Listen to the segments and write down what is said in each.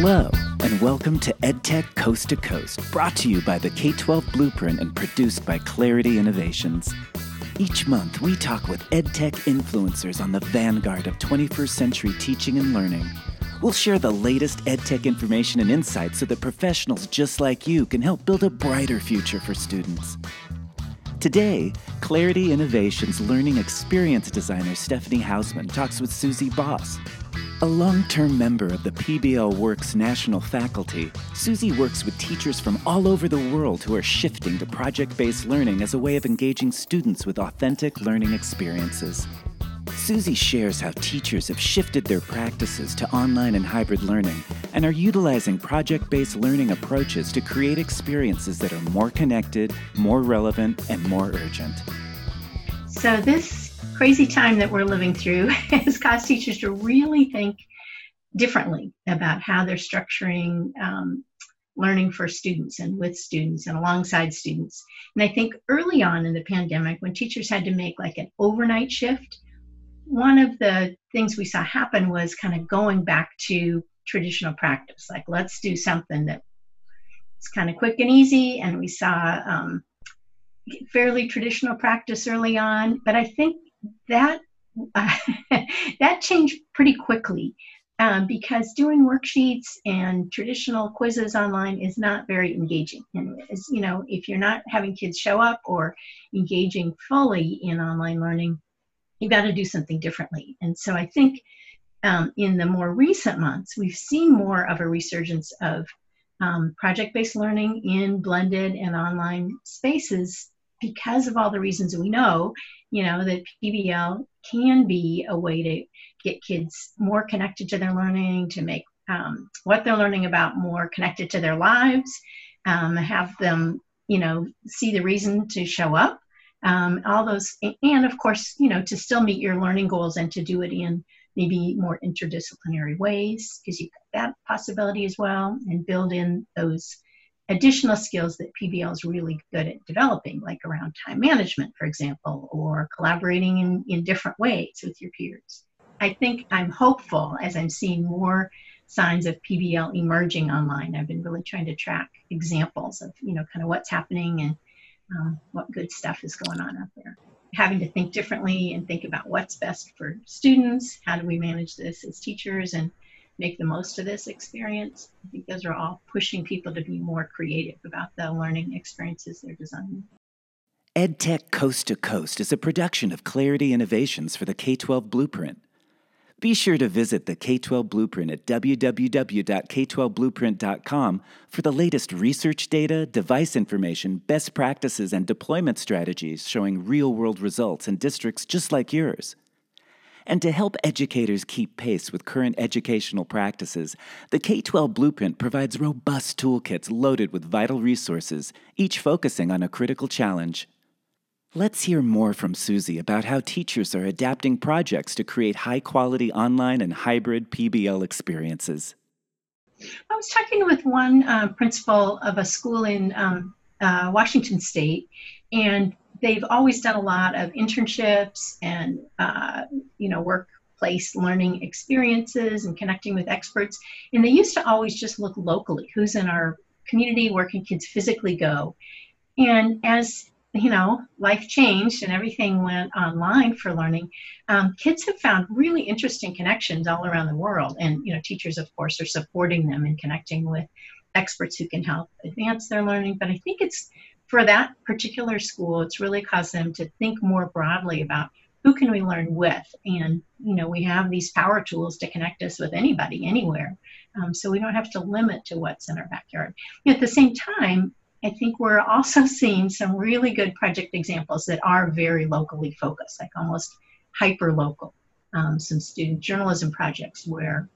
Hello, and welcome to EdTech Coast to Coast, brought to you by the K 12 Blueprint and produced by Clarity Innovations. Each month, we talk with EdTech influencers on the vanguard of 21st century teaching and learning. We'll share the latest EdTech information and insights so that professionals just like you can help build a brighter future for students. Today, Clarity Innovations learning experience designer Stephanie Hausman talks with Susie Boss, a long term member of the PBL Works national faculty, Susie works with teachers from all over the world who are shifting to project based learning as a way of engaging students with authentic learning experiences. Susie shares how teachers have shifted their practices to online and hybrid learning and are utilizing project based learning approaches to create experiences that are more connected, more relevant, and more urgent. So, this crazy time that we're living through has caused teachers to really think differently about how they're structuring um, learning for students and with students and alongside students. And I think early on in the pandemic, when teachers had to make like an overnight shift, one of the things we saw happen was kind of going back to traditional practice. Like, let's do something that is kind of quick and easy. And we saw um, fairly traditional practice early on. But I think that uh, that changed pretty quickly um, because doing worksheets and traditional quizzes online is not very engaging. And as you know, if you're not having kids show up or engaging fully in online learning, you've got to do something differently. And so I think um, in the more recent months, we've seen more of a resurgence of um, project-based learning in blended and online spaces because of all the reasons we know, you know, that PBL can be a way to get kids more connected to their learning, to make um, what they're learning about more connected to their lives, um, have them, you know, see the reason to show up. Um, all those, and of course, you know, to still meet your learning goals and to do it in maybe more interdisciplinary ways, because you've got that possibility as well, and build in those additional skills that PBL is really good at developing, like around time management, for example, or collaborating in, in different ways with your peers. I think I'm hopeful as I'm seeing more signs of PBL emerging online. I've been really trying to track examples of, you know, kind of what's happening and um, what good stuff is going on out there. Having to think differently and think about what's best for students, how do we manage this as teachers, and make the most of this experience. I think those are all pushing people to be more creative about the learning experiences they're designing. EdTech Coast to Coast is a production of Clarity Innovations for the K 12 Blueprint. Be sure to visit the K 12 Blueprint at www.k12blueprint.com for the latest research data, device information, best practices, and deployment strategies showing real world results in districts just like yours. And to help educators keep pace with current educational practices, the K 12 Blueprint provides robust toolkits loaded with vital resources, each focusing on a critical challenge. Let's hear more from Susie about how teachers are adapting projects to create high quality online and hybrid PBL experiences. I was talking with one uh, principal of a school in um, uh, Washington State, and they've always done a lot of internships and uh, you know workplace learning experiences and connecting with experts. And they used to always just look locally who's in our community where can kids physically go? And as you know life changed and everything went online for learning um, kids have found really interesting connections all around the world. And you know teachers of course are supporting them and connecting with experts who can help advance their learning. But i think it's for that particular school, it's really caused them to think more broadly about who can we learn with? And you know we have these power tools to connect us with anybody anywhere. Um, so we don't have to limit to what's in our backyard. At the same time i think we're also seeing some really good project examples that are very locally focused like almost hyper local um, some student journalism projects where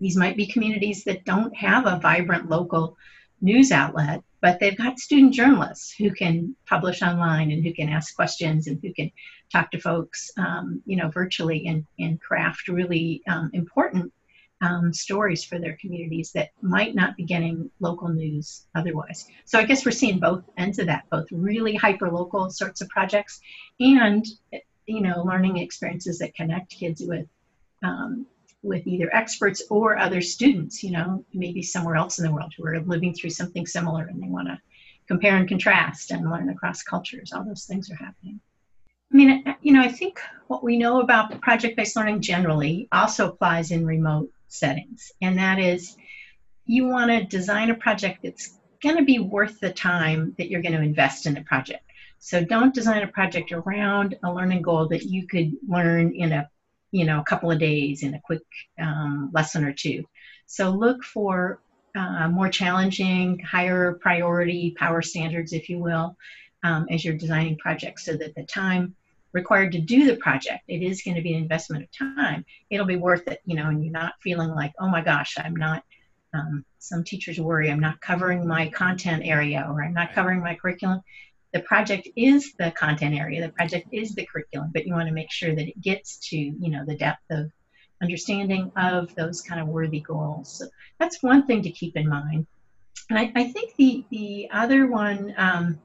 these might be communities that don't have a vibrant local news outlet but they've got student journalists who can publish online and who can ask questions and who can talk to folks, um, you know, virtually and, and craft really um, important um, stories for their communities that might not be getting local news otherwise. So I guess we're seeing both ends of that, both really hyper local sorts of projects and, you know, learning experiences that connect kids with um, with either experts or other students, you know, maybe somewhere else in the world who are living through something similar and they want to compare and contrast and learn across cultures. All those things are happening. I mean, you know, I think what we know about project based learning generally also applies in remote settings, and that is you want to design a project that's going to be worth the time that you're going to invest in the project. So don't design a project around a learning goal that you could learn in a you know a couple of days in a quick um, lesson or two. So look for uh, more challenging, higher priority power standards, if you will, um, as you're designing projects, so that the time required to do the project, it is going to be an investment of time. It'll be worth it, you know, and you're not feeling like, oh my gosh, I'm not. Um, some teachers worry I'm not covering my content area or I'm not covering my curriculum the project is the content area the project is the curriculum but you want to make sure that it gets to you know the depth of understanding of those kind of worthy goals. So that's one thing to keep in mind. And i, I think the the other one um,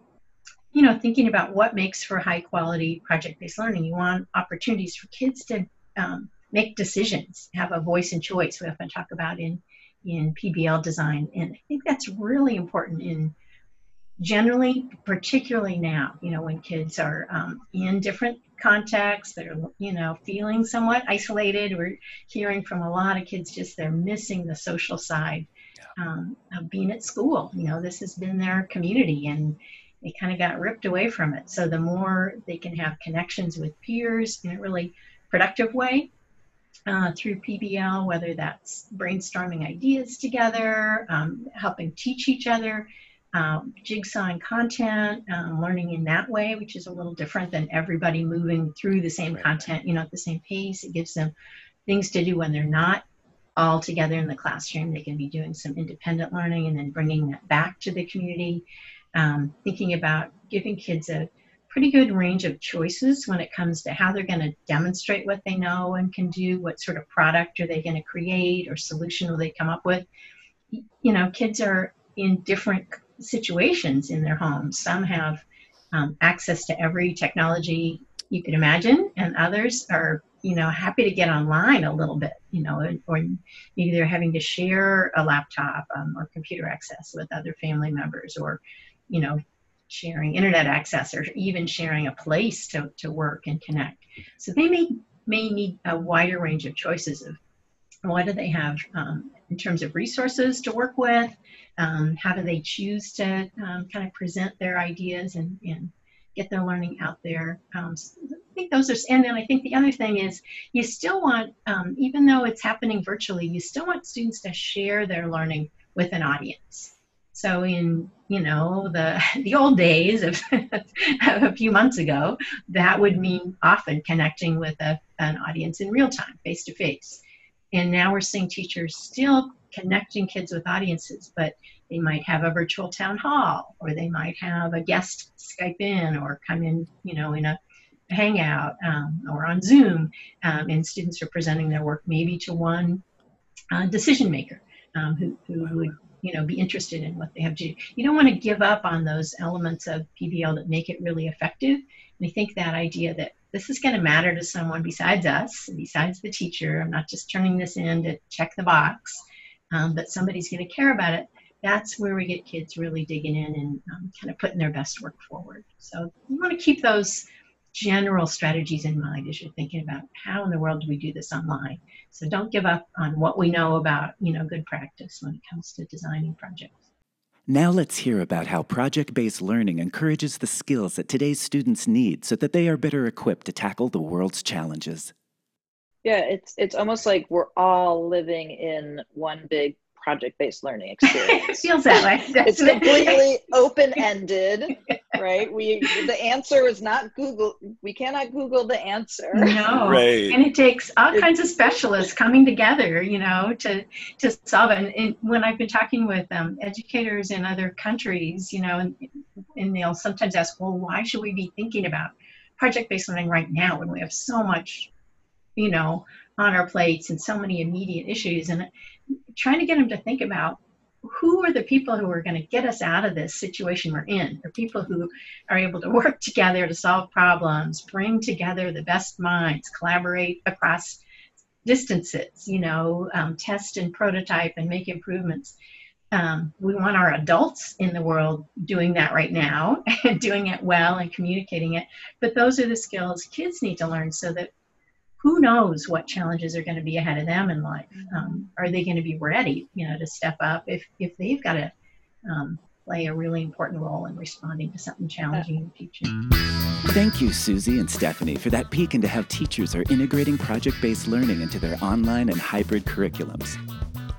you know thinking about what makes for high quality project based learning you want opportunities for kids to um, make decisions have a voice and choice. We often talk about in in pbl design and i think that's really important in generally, particularly now, you know, when kids are um, in different contexts, they're, you know, feeling somewhat isolated. We're hearing from a lot of kids just they're missing the social side um, of being at school. You know, this has been their community and they kind of got ripped away from it. So the more they can have connections with peers in a really productive way, uh, through PBL, whether that's brainstorming ideas together, um, helping teach each other, um, jigsawing content, um, learning in that way, which is a little different than everybody moving through the same right. content, you know, at the same pace. It gives them things to do when they're not all together in the classroom. They can be doing some independent learning and then bringing that back to the community. Um, thinking about giving kids a pretty good range of choices when it comes to how they're going to demonstrate what they know and can do, what sort of product are they going to create or solution will they come up with. You know, kids are in different situations in their homes. Some have um, access to every technology you can imagine, and others are, you know, happy to get online a little bit, you know, or maybe they're having to share a laptop um, or computer access with other family members, or, you know, sharing internet access, or even sharing a place to, to work and connect. So they may may need a wider range of choices of what do they have um, in terms of resources to work with? Um, how do they choose to um, kind of present their ideas and, and get their learning out there? Um, so I think those are, and then I think the other thing is you still want, um, even though it's happening virtually, you still want students to share their learning with an audience. So in you know the the old days of a few months ago, that would mean often connecting with a, an audience in real time, face to face. And now we're seeing teachers still connecting kids with audiences, but they might have a virtual town hall, or they might have a guest Skype in or come in, you know, in a hangout um, or on Zoom, um, and students are presenting their work maybe to one uh, decision maker um, who, who would you know be interested in what they have to do. You don't want to give up on those elements of PBL that make it really effective. And I think that idea that this is going to matter to someone besides us, besides the teacher. I'm not just turning this in to check the box, um, but somebody's going to care about it. That's where we get kids really digging in and um, kind of putting their best work forward. So you want to keep those general strategies in mind as you're thinking about how in the world do we do this online. So don't give up on what we know about, you know, good practice when it comes to designing projects. Now let's hear about how project based learning encourages the skills that today's students need so that they are better equipped to tackle the world's challenges. Yeah, it's it's almost like we're all living in one big project based learning experience. it feels that way. it's completely open ended, right? We the answer is not Google. We cannot Google the answer. No, right. and it takes all kinds of specialists coming together, you know, to to solve it. And, and when I've been talking with um, educators in other countries, you know, and, and they'll sometimes ask, well, why should we be thinking about project based learning right now when we have so much, you know, on our plates and so many immediate issues and trying to get them to think about who are the people who are going to get us out of this situation we're in the people who are able to work together to solve problems bring together the best minds collaborate across distances, you know, um, test and prototype and make improvements. Um, we want our adults in the world doing that right now and doing it well and communicating it. But those are the skills kids need to learn so that who knows what challenges are going to be ahead of them in life. Um, are they going to be ready, you know, to step up if, if they've got to um, play a really important role in responding to something challenging in teaching. Thank you, Susie and Stephanie, for that peek into how teachers are integrating project based learning into their online and hybrid curriculums.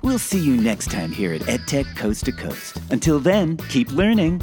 We'll see you next time here at EdTech Coast to Coast. Until then, keep learning.